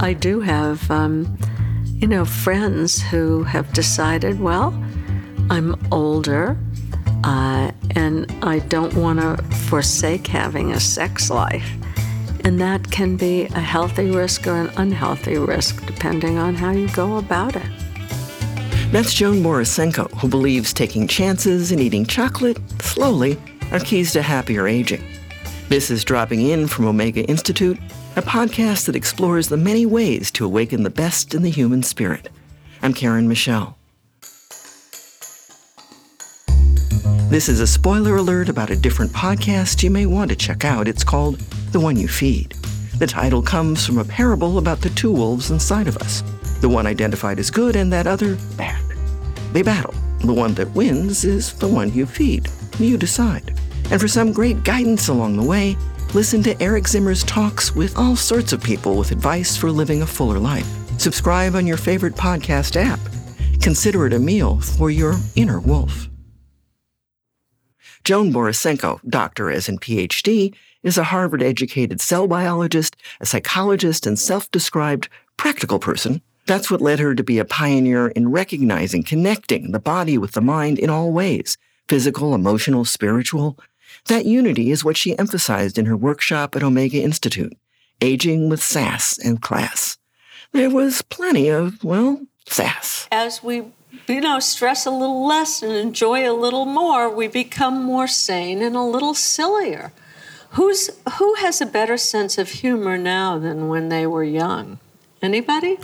I do have, um, you know, friends who have decided, well, I'm older uh, and I don't want to forsake having a sex life. And that can be a healthy risk or an unhealthy risk, depending on how you go about it. That's Joan Borysenko, who believes taking chances and eating chocolate slowly are keys to happier aging. This is Dropping In from Omega Institute a podcast that explores the many ways to awaken the best in the human spirit. I'm Karen Michelle. This is a spoiler alert about a different podcast you may want to check out. It's called The One You Feed. The title comes from a parable about the two wolves inside of us the one identified as good and that other bad. They battle. The one that wins is the one you feed. You decide. And for some great guidance along the way, Listen to Eric Zimmer's talks with all sorts of people with advice for living a fuller life. Subscribe on your favorite podcast app. Consider it a meal for your inner wolf. Joan Borysenko, doctor as in PhD, is a Harvard educated cell biologist, a psychologist, and self described practical person. That's what led her to be a pioneer in recognizing, connecting the body with the mind in all ways physical, emotional, spiritual. That unity is what she emphasized in her workshop at Omega Institute, Aging with Sass and Class. There was plenty of, well, sass. As we, you know, stress a little less and enjoy a little more, we become more sane and a little sillier. Who's, who has a better sense of humor now than when they were young? Anybody?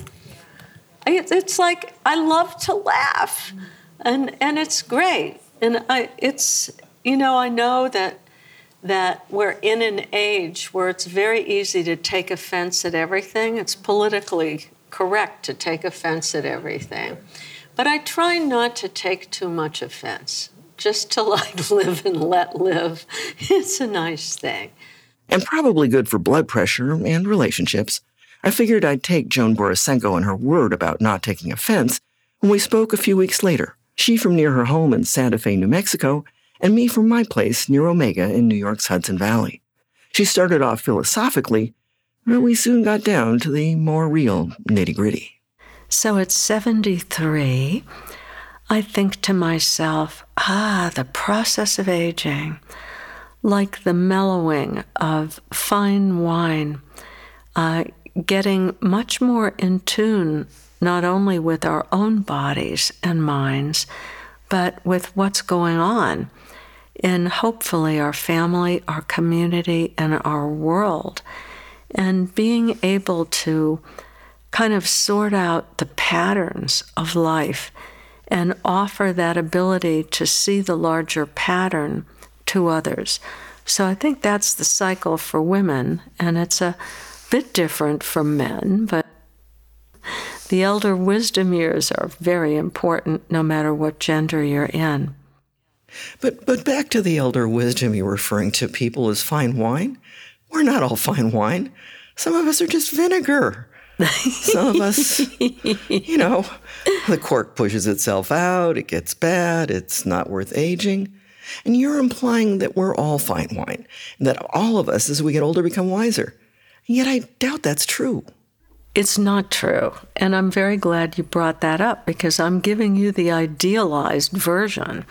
It's like I love to laugh, and and it's great, and I, it's you know, I know that that we're in an age where it's very easy to take offense at everything. It's politically correct to take offense at everything. But I try not to take too much offense, just to like live and let live. It's a nice thing. And probably good for blood pressure and relationships. I figured I'd take Joan Borysenko and her word about not taking offense when we spoke a few weeks later. She from near her home in Santa Fe, New Mexico, and me from my place near Omega in New York's Hudson Valley. She started off philosophically, but we soon got down to the more real nitty gritty. So at 73, I think to myself, ah, the process of aging, like the mellowing of fine wine, uh, getting much more in tune not only with our own bodies and minds, but with what's going on in hopefully our family, our community, and our world. And being able to kind of sort out the patterns of life and offer that ability to see the larger pattern to others. So I think that's the cycle for women, and it's a bit different from men, but the elder wisdom years are very important no matter what gender you're in. But but back to the elder wisdom you're referring to people as fine wine. We're not all fine wine. Some of us are just vinegar. Some of us, you know, the cork pushes itself out, it gets bad, it's not worth aging. And you're implying that we're all fine wine, and that all of us, as we get older, become wiser. And yet I doubt that's true. It's not true. And I'm very glad you brought that up because I'm giving you the idealized version.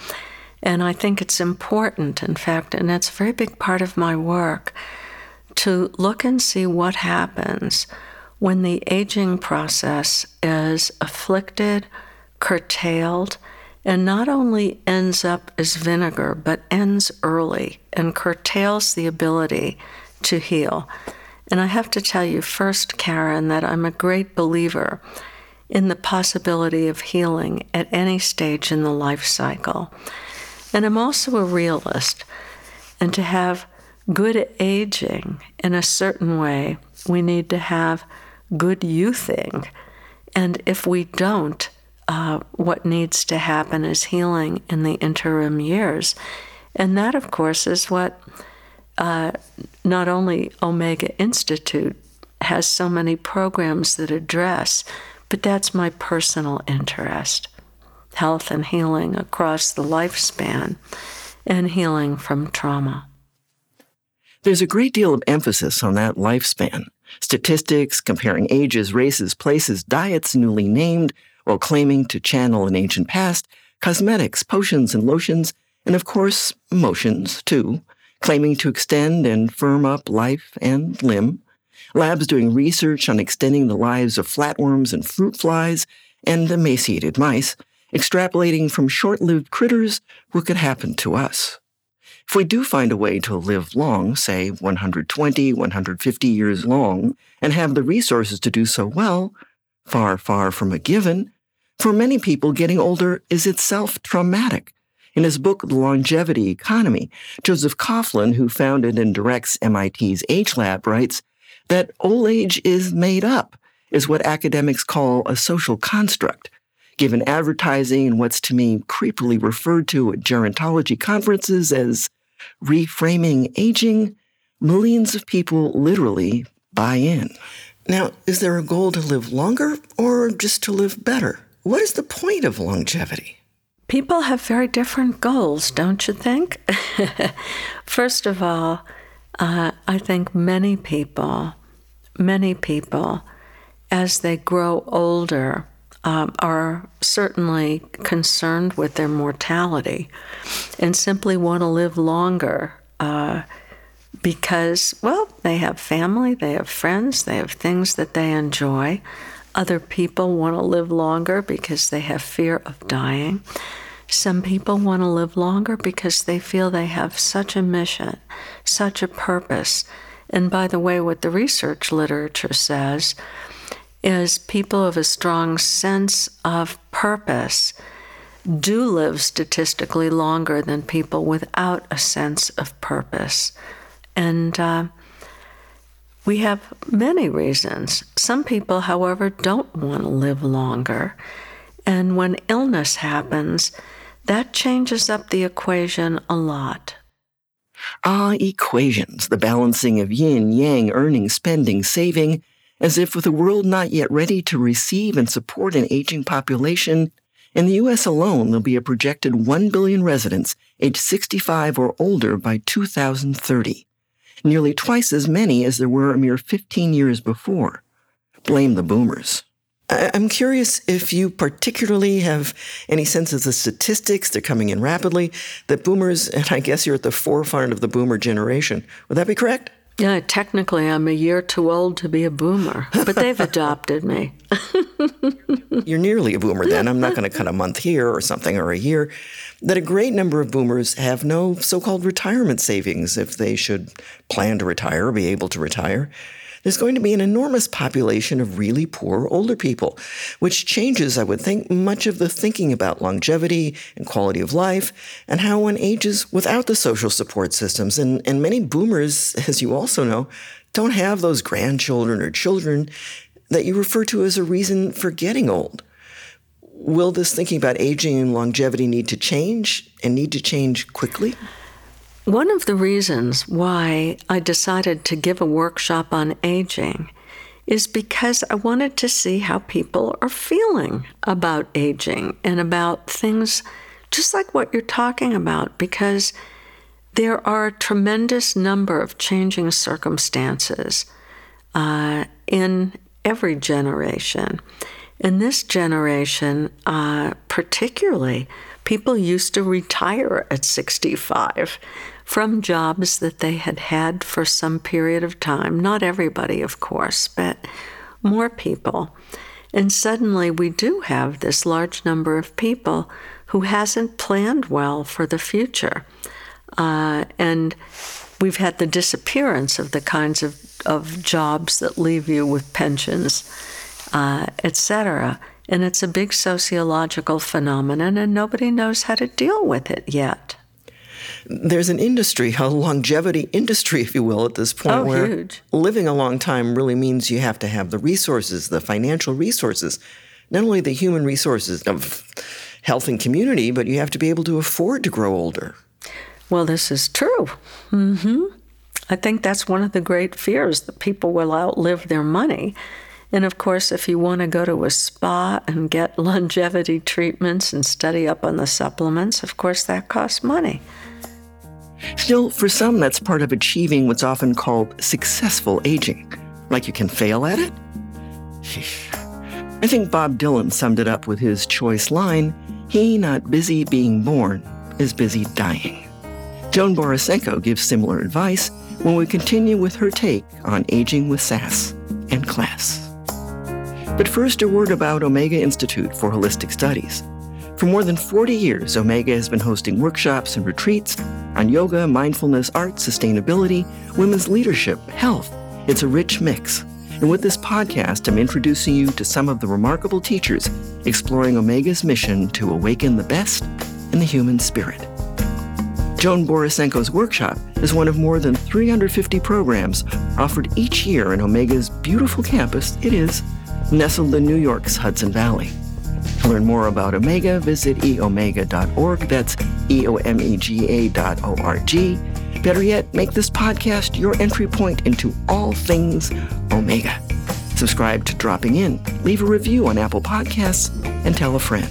And I think it's important, in fact, and it's a very big part of my work, to look and see what happens when the aging process is afflicted, curtailed, and not only ends up as vinegar, but ends early and curtails the ability to heal. And I have to tell you first, Karen, that I'm a great believer in the possibility of healing at any stage in the life cycle. And I'm also a realist. And to have good aging in a certain way, we need to have good youthing. And if we don't, uh, what needs to happen is healing in the interim years. And that, of course, is what uh, not only Omega Institute has so many programs that address, but that's my personal interest health and healing across the lifespan, and healing from trauma. There's a great deal of emphasis on that lifespan. Statistics comparing ages, races, places, diets newly named, while claiming to channel an ancient past, cosmetics, potions, and lotions, and of course, motions, too, claiming to extend and firm up life and limb. Labs doing research on extending the lives of flatworms and fruit flies and emaciated mice, extrapolating from short lived critters what could happen to us. If we do find a way to live long, say 120, 150 years long, and have the resources to do so well, far, far from a given, for many people, getting older is itself traumatic. In his book, The Longevity Economy, Joseph Coughlin, who founded and directs MIT's Age Lab, writes that old age is made up, is what academics call a social construct. Given advertising and what's to me creepily referred to at gerontology conferences as reframing aging, millions of people literally buy in. Now, is there a goal to live longer or just to live better? What is the point of longevity? People have very different goals, don't you think? First of all, uh, I think many people, many people, as they grow older, um, are certainly concerned with their mortality and simply want to live longer uh, because, well, they have family, they have friends, they have things that they enjoy. Other people want to live longer because they have fear of dying. Some people want to live longer because they feel they have such a mission, such a purpose. And by the way, what the research literature says is people of a strong sense of purpose do live statistically longer than people without a sense of purpose. And uh, we have many reasons. Some people, however, don't want to live longer. And when illness happens, that changes up the equation a lot. Ah, equations, the balancing of yin, yang, earning, spending, saving, as if with a world not yet ready to receive and support an aging population, in the U.S. alone, there'll be a projected 1 billion residents aged 65 or older by 2030, nearly twice as many as there were a mere 15 years before. Blame the boomers. I'm curious if you particularly have any sense of the statistics, they're coming in rapidly, that boomers, and I guess you're at the forefront of the boomer generation. Would that be correct? Yeah, technically, I'm a year too old to be a boomer, but they've adopted me. You're nearly a boomer then. I'm not going to cut a month here or something or a year. That a great number of boomers have no so called retirement savings if they should plan to retire or be able to retire there's going to be an enormous population of really poor older people, which changes, I would think, much of the thinking about longevity and quality of life and how one ages without the social support systems. And, and many boomers, as you also know, don't have those grandchildren or children that you refer to as a reason for getting old. Will this thinking about aging and longevity need to change and need to change quickly? One of the reasons why I decided to give a workshop on aging is because I wanted to see how people are feeling about aging and about things just like what you're talking about, because there are a tremendous number of changing circumstances uh, in every generation. In this generation, uh, particularly, people used to retire at 65 from jobs that they had had for some period of time. Not everybody, of course, but more people. And suddenly we do have this large number of people who hasn't planned well for the future. Uh, and we've had the disappearance of the kinds of, of jobs that leave you with pensions, uh, etc. And it's a big sociological phenomenon, and nobody knows how to deal with it yet there's an industry, a longevity industry, if you will, at this point, oh, where huge. living a long time really means you have to have the resources, the financial resources, not only the human resources of health and community, but you have to be able to afford to grow older. Well, this is true. Mm-hmm. I think that's one of the great fears that people will outlive their money. And of course, if you want to go to a spa and get longevity treatments and study up on the supplements, of course, that costs money. Still, for some, that's part of achieving what's often called successful aging. Like you can fail at it? I think Bob Dylan summed it up with his choice line He not busy being born is busy dying. Joan Borysenko gives similar advice when we continue with her take on aging with sass and class. But first, a word about Omega Institute for Holistic Studies. For more than 40 years, Omega has been hosting workshops and retreats on yoga, mindfulness, art, sustainability, women's leadership, health. It's a rich mix. And with this podcast, I'm introducing you to some of the remarkable teachers exploring Omega's mission to awaken the best in the human spirit. Joan Borysenko's workshop is one of more than 350 programs offered each year in Omega's beautiful campus. It is nestled in New York's Hudson Valley. To learn more about Omega, visit eomega.org. That's E-O-M-E-G-A dot O-R-G. Better yet, make this podcast your entry point into all things Omega. Subscribe to Dropping In, leave a review on Apple Podcasts, and tell a friend.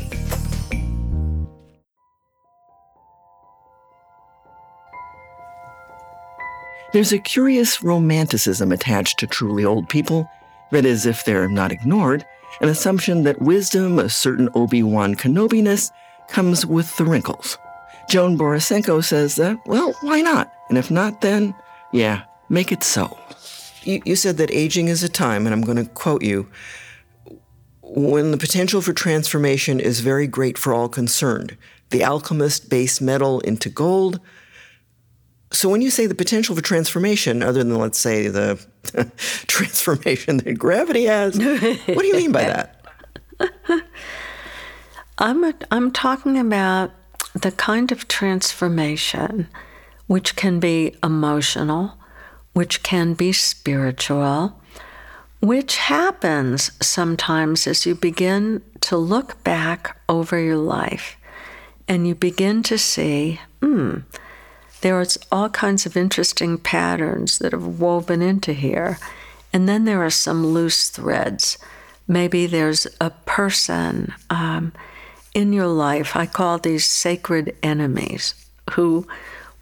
There's a curious romanticism attached to truly old people. That is, if they're not ignored, an assumption that wisdom, a certain Obi-Wan Kenobiness, comes with the wrinkles. Joan Borysenko says that, well, why not? And if not, then, yeah, make it so. You, you said that aging is a time, and I'm going to quote you, when the potential for transformation is very great for all concerned. The alchemist based metal into gold. So when you say the potential for transformation, other than let's say the transformation that gravity has, what do you mean by that? I'm a, I'm talking about the kind of transformation which can be emotional, which can be spiritual, which happens sometimes as you begin to look back over your life and you begin to see, hmm, there's all kinds of interesting patterns that have woven into here. And then there are some loose threads. Maybe there's a person um, in your life, I call these sacred enemies, who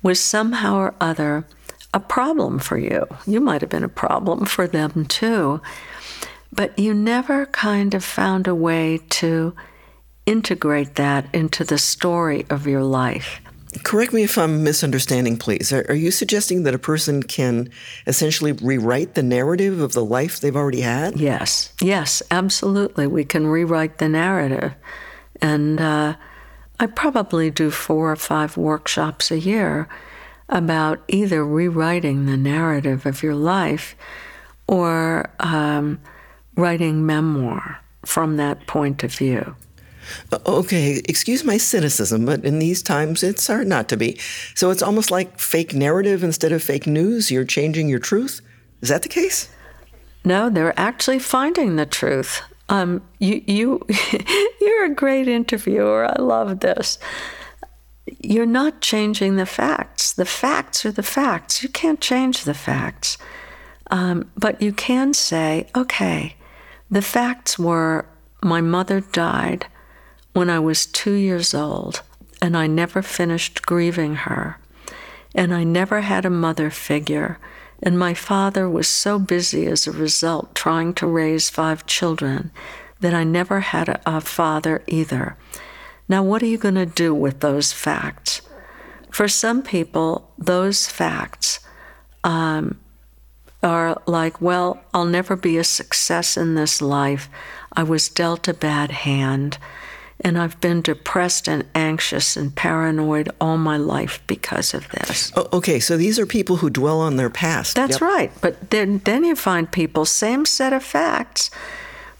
was somehow or other a problem for you. You might have been a problem for them too. But you never kind of found a way to integrate that into the story of your life. Correct me if I'm misunderstanding, please. Are, are, you suggesting that a person can essentially rewrite the narrative of the life they've already had? Yes, yes, absolutely. We can rewrite the narrative. And uh, I probably do four or five workshops a year about either rewriting the narrative of your life or um, writing memoir from that point of view. Okay, excuse my cynicism, but in these times it's hard not to be. So it's almost like fake narrative instead of fake news. You're changing your truth. Is that the case? No, they're actually finding the truth. Um, you, you, you're a great interviewer. I love this. You're not changing the facts. The facts are the facts. You can't change the facts. Um, but you can say, okay, the facts were my mother died when I was two years old, and I never finished grieving her. And I never had a mother figure, and my father was so busy as a result trying to raise five children that I never had a, a father either. Now, what are you going to do with those facts? For some people, those facts um, are like, well, I'll never be a success in this life. I was dealt a bad hand. And I've been depressed and anxious and paranoid all my life because of this. Oh, okay, so these are people who dwell on their past. That's yep. right. But then, then you find people, same set of facts,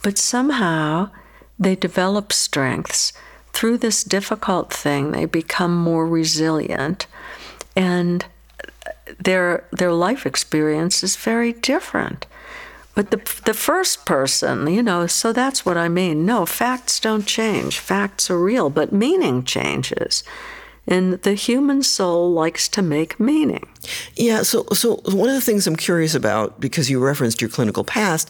but somehow they develop strengths. Through this difficult thing, they become more resilient. And their, their life experience is very different. But the, the first person, you know, so that's what I mean. No, facts don't change. Facts are real, but meaning changes. And the human soul likes to make meaning. Yeah, so so one of the things I'm curious about, because you referenced your clinical past,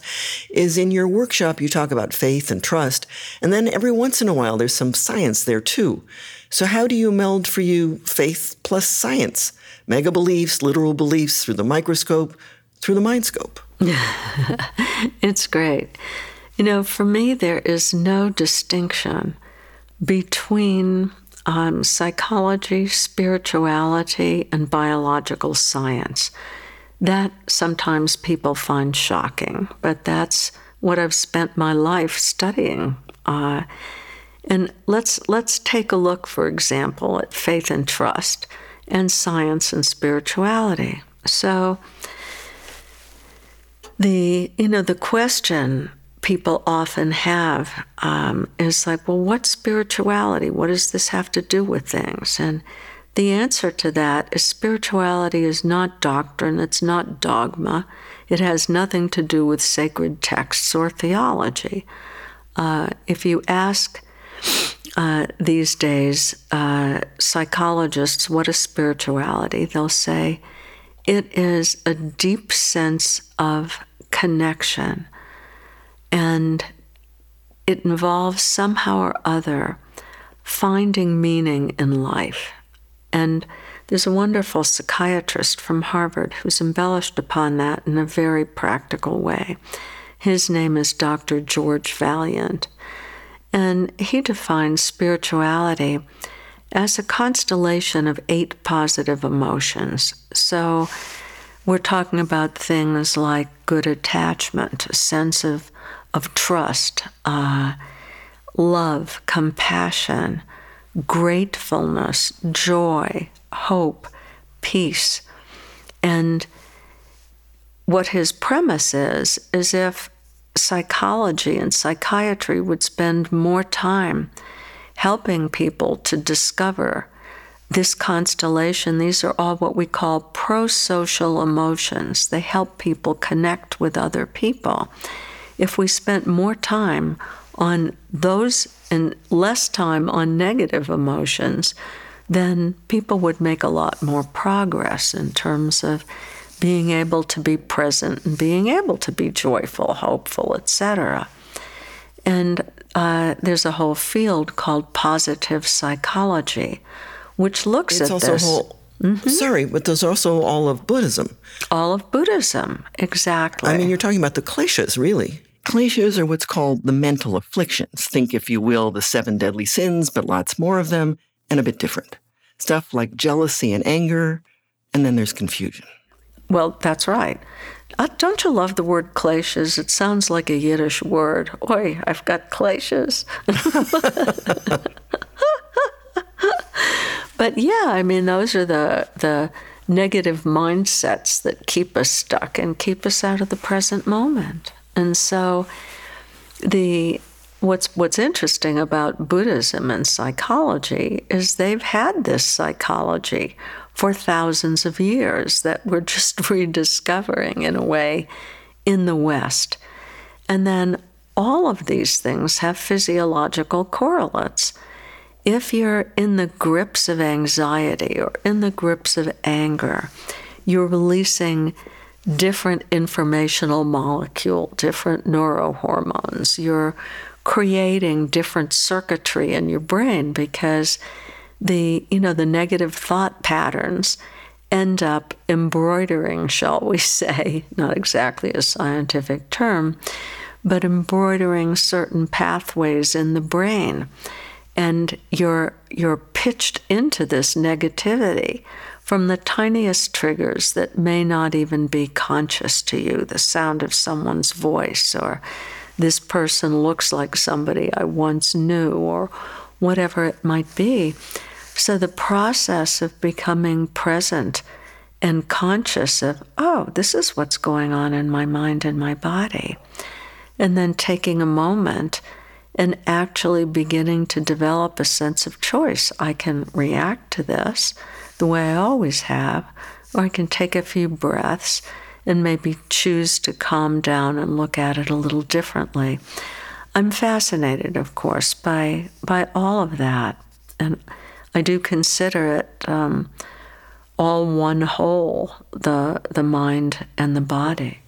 is in your workshop you talk about faith and trust, and then every once in a while there's some science there too. So how do you meld for you faith plus science? Mega beliefs, literal beliefs through the microscope, through the mindscope? it's great. You know, for me, there is no distinction between um, psychology, spirituality, and biological science. That sometimes people find shocking, but that's what I've spent my life studying. Uh, and let's let's take a look, for example, at faith and trust, and science and spirituality. So, the you know the question people often have um, is like, well, what's spirituality? What does this have to do with things? And the answer to that is spirituality is not doctrine, it's not dogma, it has nothing to do with sacred texts or theology. Uh, if you ask uh, these days uh, psychologists what is spirituality, they'll say it is a deep sense of connection and it involves somehow or other finding meaning in life. And there's a wonderful psychiatrist from Harvard who's embellished upon that in a very practical way. His name is Dr. George Vaillant. And he defines spirituality as a constellation of eight positive emotions. So we're talking about things like good attachment, a sense of of trust, uh, love, compassion, gratefulness, joy, hope, peace. And what his premise is, is if psychology and psychiatry would spend more time helping people to discover this constellation, these are all what we call pro social emotions. They help people connect with other people if we spent more time on those and less time on negative emotions, then people would make a lot more progress in terms of being able to be present and being able to be joyful, hopeful, etc. And uh, there's a whole field called positive psychology, which looks it's at also this. Whole, mm-hmm. Sorry, but there's also all of Buddhism. All of Buddhism, exactly. I mean, you're talking about the kleshas, really. Kleshas are what's called the mental afflictions. Think, if you will, the seven deadly sins, but lots more of them and a bit different. Stuff like jealousy and anger, and then there's confusion. Well, that's right. Uh, don't you love the word kleshas? It sounds like a Yiddish word. Oi, I've got kleshas. but yeah, I mean, those are the the negative mindsets that keep us stuck and keep us out of the present moment. And so the what's what's interesting about Buddhism and psychology is they've had this psychology for thousands of years that we're just rediscovering in a way in the West. And then all of these things have physiological correlates. If you're in the grips of anxiety or in the grips of anger, you're releasing different informational molecule, different neurohormones. You're creating different circuitry in your brain because the you know the negative thought patterns end up embroidering, shall we say, not exactly a scientific term, but embroidering certain pathways in the brain. And you're you're pitched into this negativity from the tiniest triggers that may not even be conscious to you the sound of someone's voice, or this person looks like somebody I once knew, or whatever it might be. So the process of becoming present and conscious of, oh, this is what's going on in my mind and my body. And then taking a moment and actually beginning to develop a sense of choice. I can react to this the way I always have, or I can take a few breaths and maybe choose to calm down and look at it a little differently. I'm fascinated, of course, by by all of that, and I do consider it um, all one whole the the mind and the body.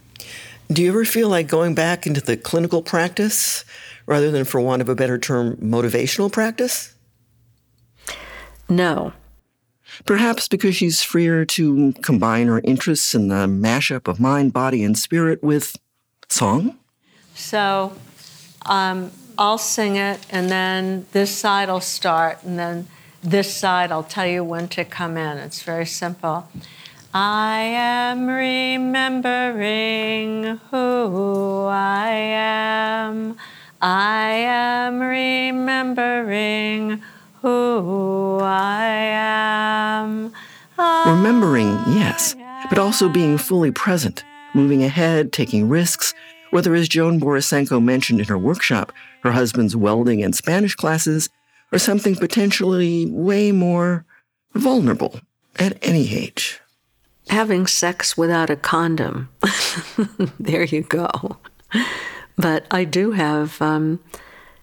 Do you ever feel like going back into the clinical practice rather than, for want of a better term, motivational practice? No, Perhaps because she's freer to combine her interests in the mashup of mind, body, and spirit with song? So um, I'll sing it, and then this side will start, and then this side I'll tell you when to come in. It's very simple. I am remembering who I am. I am remembering who I am. Remembering, yes, but also being fully present, moving ahead, taking risks, whether, as Joan Borysenko mentioned in her workshop, her husband's welding and Spanish classes, or something potentially way more vulnerable at any age. Having sex without a condom. there you go. But I do have, um,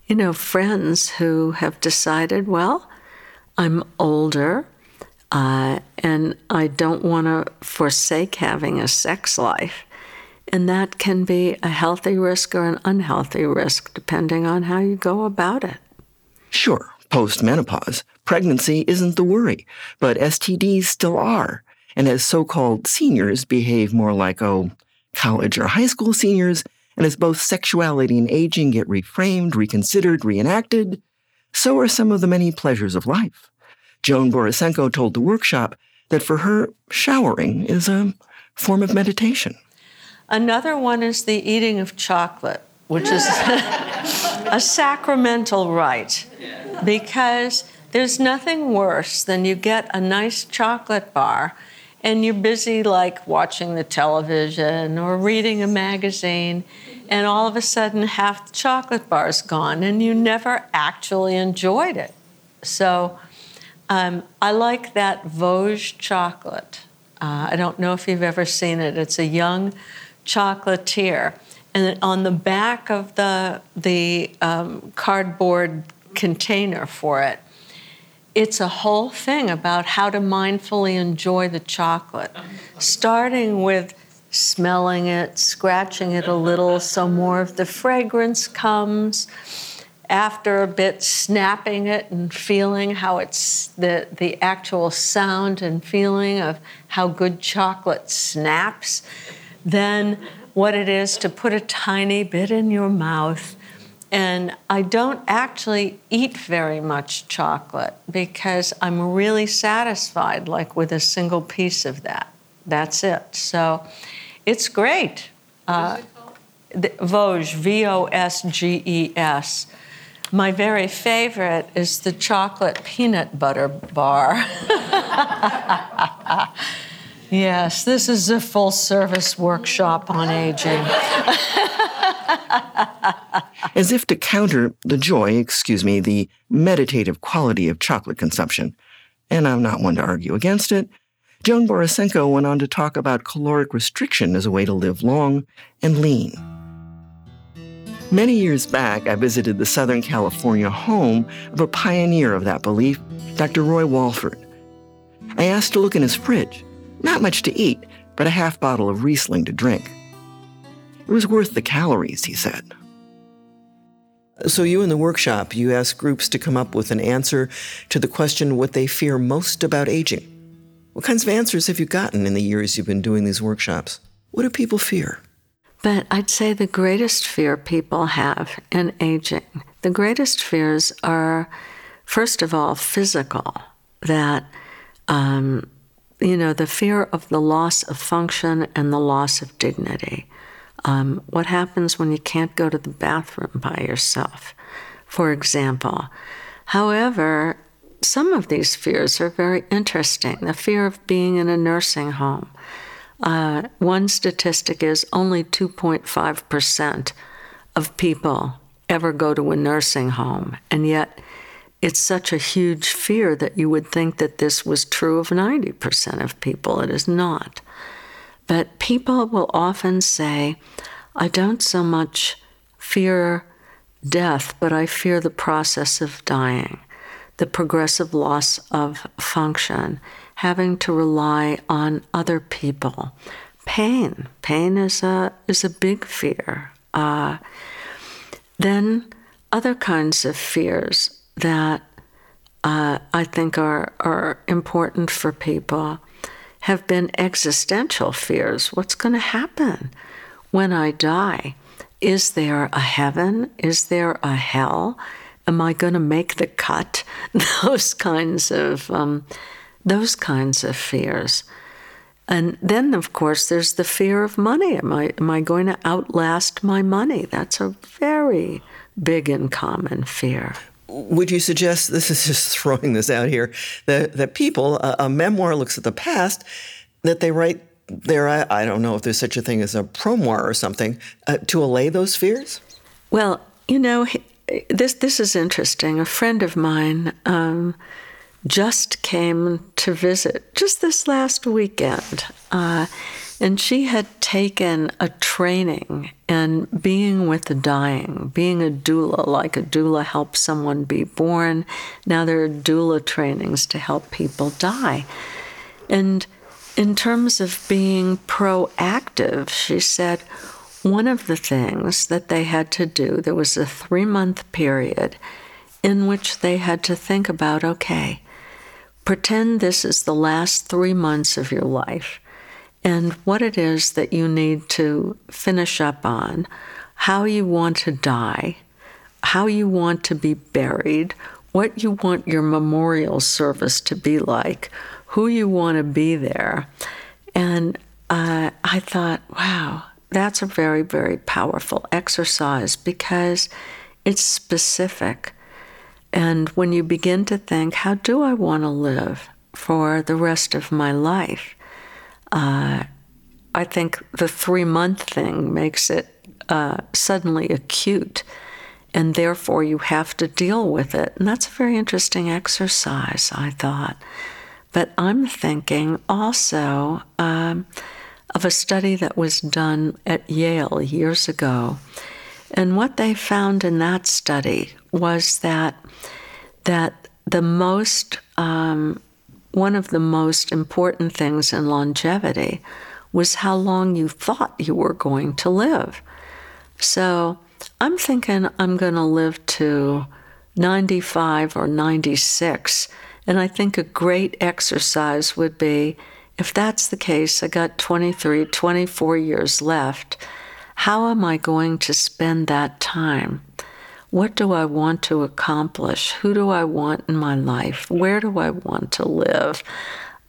you know, friends who have decided, well, I'm older uh, and I don't want to forsake having a sex life. And that can be a healthy risk or an unhealthy risk, depending on how you go about it. Sure, post menopause, pregnancy isn't the worry, but STDs still are. And as so called seniors behave more like, oh, college or high school seniors, and as both sexuality and aging get reframed, reconsidered, reenacted, so are some of the many pleasures of life. Joan Borysenko told the workshop that for her, showering is a form of meditation. Another one is the eating of chocolate, which is a sacramental rite because there's nothing worse than you get a nice chocolate bar and you're busy like watching the television or reading a magazine and all of a sudden half the chocolate bar is gone and you never actually enjoyed it. So um, i like that vosges chocolate. Uh, i don't know if you've ever seen it. It's a young chocolatier and on the back of the the um, cardboard container for it it's a whole thing about how to mindfully enjoy the chocolate, starting with smelling it, scratching it a little so more of the fragrance comes. After a bit, snapping it and feeling how it's the, the actual sound and feeling of how good chocolate snaps. Then, what it is to put a tiny bit in your mouth and I don't actually eat very much chocolate because I'm really satisfied, like with a single piece of that. That's it. So it's great. Uh, it Vosges, V O S G E S. My very favorite is the chocolate peanut butter bar. yes, this is a full service workshop on aging. As if to counter the joy, excuse me, the meditative quality of chocolate consumption, and I'm not one to argue against it, Joan Borysenko went on to talk about caloric restriction as a way to live long and lean. Many years back, I visited the Southern California home of a pioneer of that belief, Dr. Roy Walford. I asked to look in his fridge. Not much to eat, but a half bottle of Riesling to drink. It was worth the calories, he said. So, you in the workshop, you ask groups to come up with an answer to the question what they fear most about aging. What kinds of answers have you gotten in the years you've been doing these workshops? What do people fear? But I'd say the greatest fear people have in aging, the greatest fears are, first of all, physical, that, um, you know, the fear of the loss of function and the loss of dignity. Um, what happens when you can't go to the bathroom by yourself, for example? However, some of these fears are very interesting. The fear of being in a nursing home. Uh, one statistic is only 2.5% of people ever go to a nursing home, and yet it's such a huge fear that you would think that this was true of 90% of people. It is not. But people will often say, I don't so much fear death, but I fear the process of dying, the progressive loss of function, having to rely on other people. Pain. Pain is a, is a big fear. Uh, then other kinds of fears that uh, I think are, are important for people have been existential fears. What's going to happen when I die? Is there a heaven? Is there a hell? Am I going to make the cut? Those kinds of um, those kinds of fears. And then, of course, there's the fear of money. Am I, am I going to outlast my money? That's a very big and common fear. Would you suggest, this is just throwing this out here, that, that people, a, a memoir looks at the past, that they write there, I, I, don't know if there's such a thing as a promoir or something, uh, to allay those fears? Well, you know, this, this is interesting. A friend of mine, um, just came to visit just this last weekend. Uh, and she had taken a training in being with the dying, being a doula, like a doula helps someone be born. Now there are doula trainings to help people die. And in terms of being proactive, she said one of the things that they had to do, there was a three month period in which they had to think about okay, Pretend this is the last three months of your life and what it is that you need to finish up on, how you want to die, how you want to be buried, what you want your memorial service to be like, who you want to be there. And uh, I thought, wow, that's a very, very powerful exercise because it's specific. And when you begin to think, how do I want to live for the rest of my life? Uh, I think the three month thing makes it uh, suddenly acute, and therefore you have to deal with it. And that's a very interesting exercise, I thought. But I'm thinking also um, of a study that was done at Yale years ago. And what they found in that study was that that the most um, one of the most important things in longevity was how long you thought you were going to live. So I'm thinking I'm going to live to 95 or 96. And I think a great exercise would be if that's the case, I got 23, 24 years left. How am I going to spend that time? What do I want to accomplish? Who do I want in my life? Where do I want to live?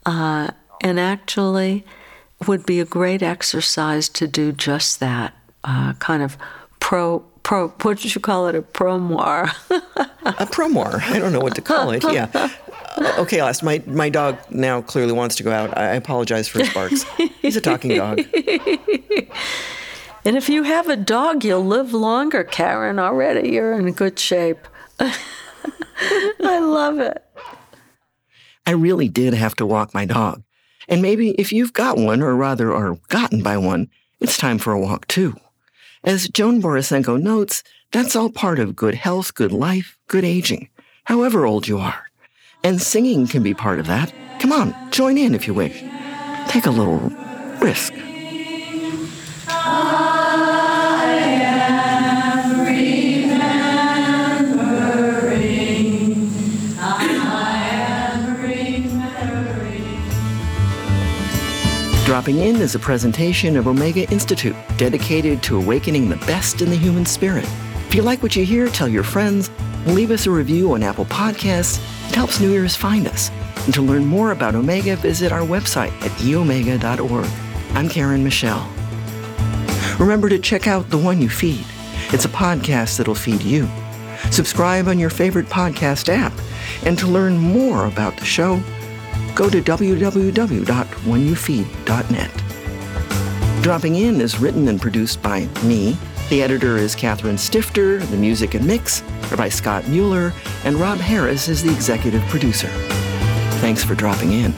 Uh, and actually, would be a great exercise to do just that uh, kind of pro pro what did you call it? A promoir. A promoir. I don't know what to call it. Yeah. Okay last my my dog now clearly wants to go out. I apologize for his barks. He's a talking dog And if you have a dog, you'll live longer, Karen. Already, you're in good shape. I love it. I really did have to walk my dog. And maybe if you've got one, or rather are gotten by one, it's time for a walk too. As Joan Borysenko notes, that's all part of good health, good life, good aging, however old you are. And singing can be part of that. Come on, join in if you wish. Take a little risk. Dropping In is a presentation of Omega Institute dedicated to awakening the best in the human spirit. If you like what you hear, tell your friends, leave us a review on Apple Podcasts. It helps new ears find us. And to learn more about Omega, visit our website at eomega.org. I'm Karen Michelle. Remember to check out The One You Feed. It's a podcast that'll feed you. Subscribe on your favorite podcast app. And to learn more about the show, go to www.oneyoufeed.net. Dropping In is written and produced by me. The editor is Catherine Stifter, the music and mix are by Scott Mueller, and Rob Harris is the executive producer. Thanks for dropping in.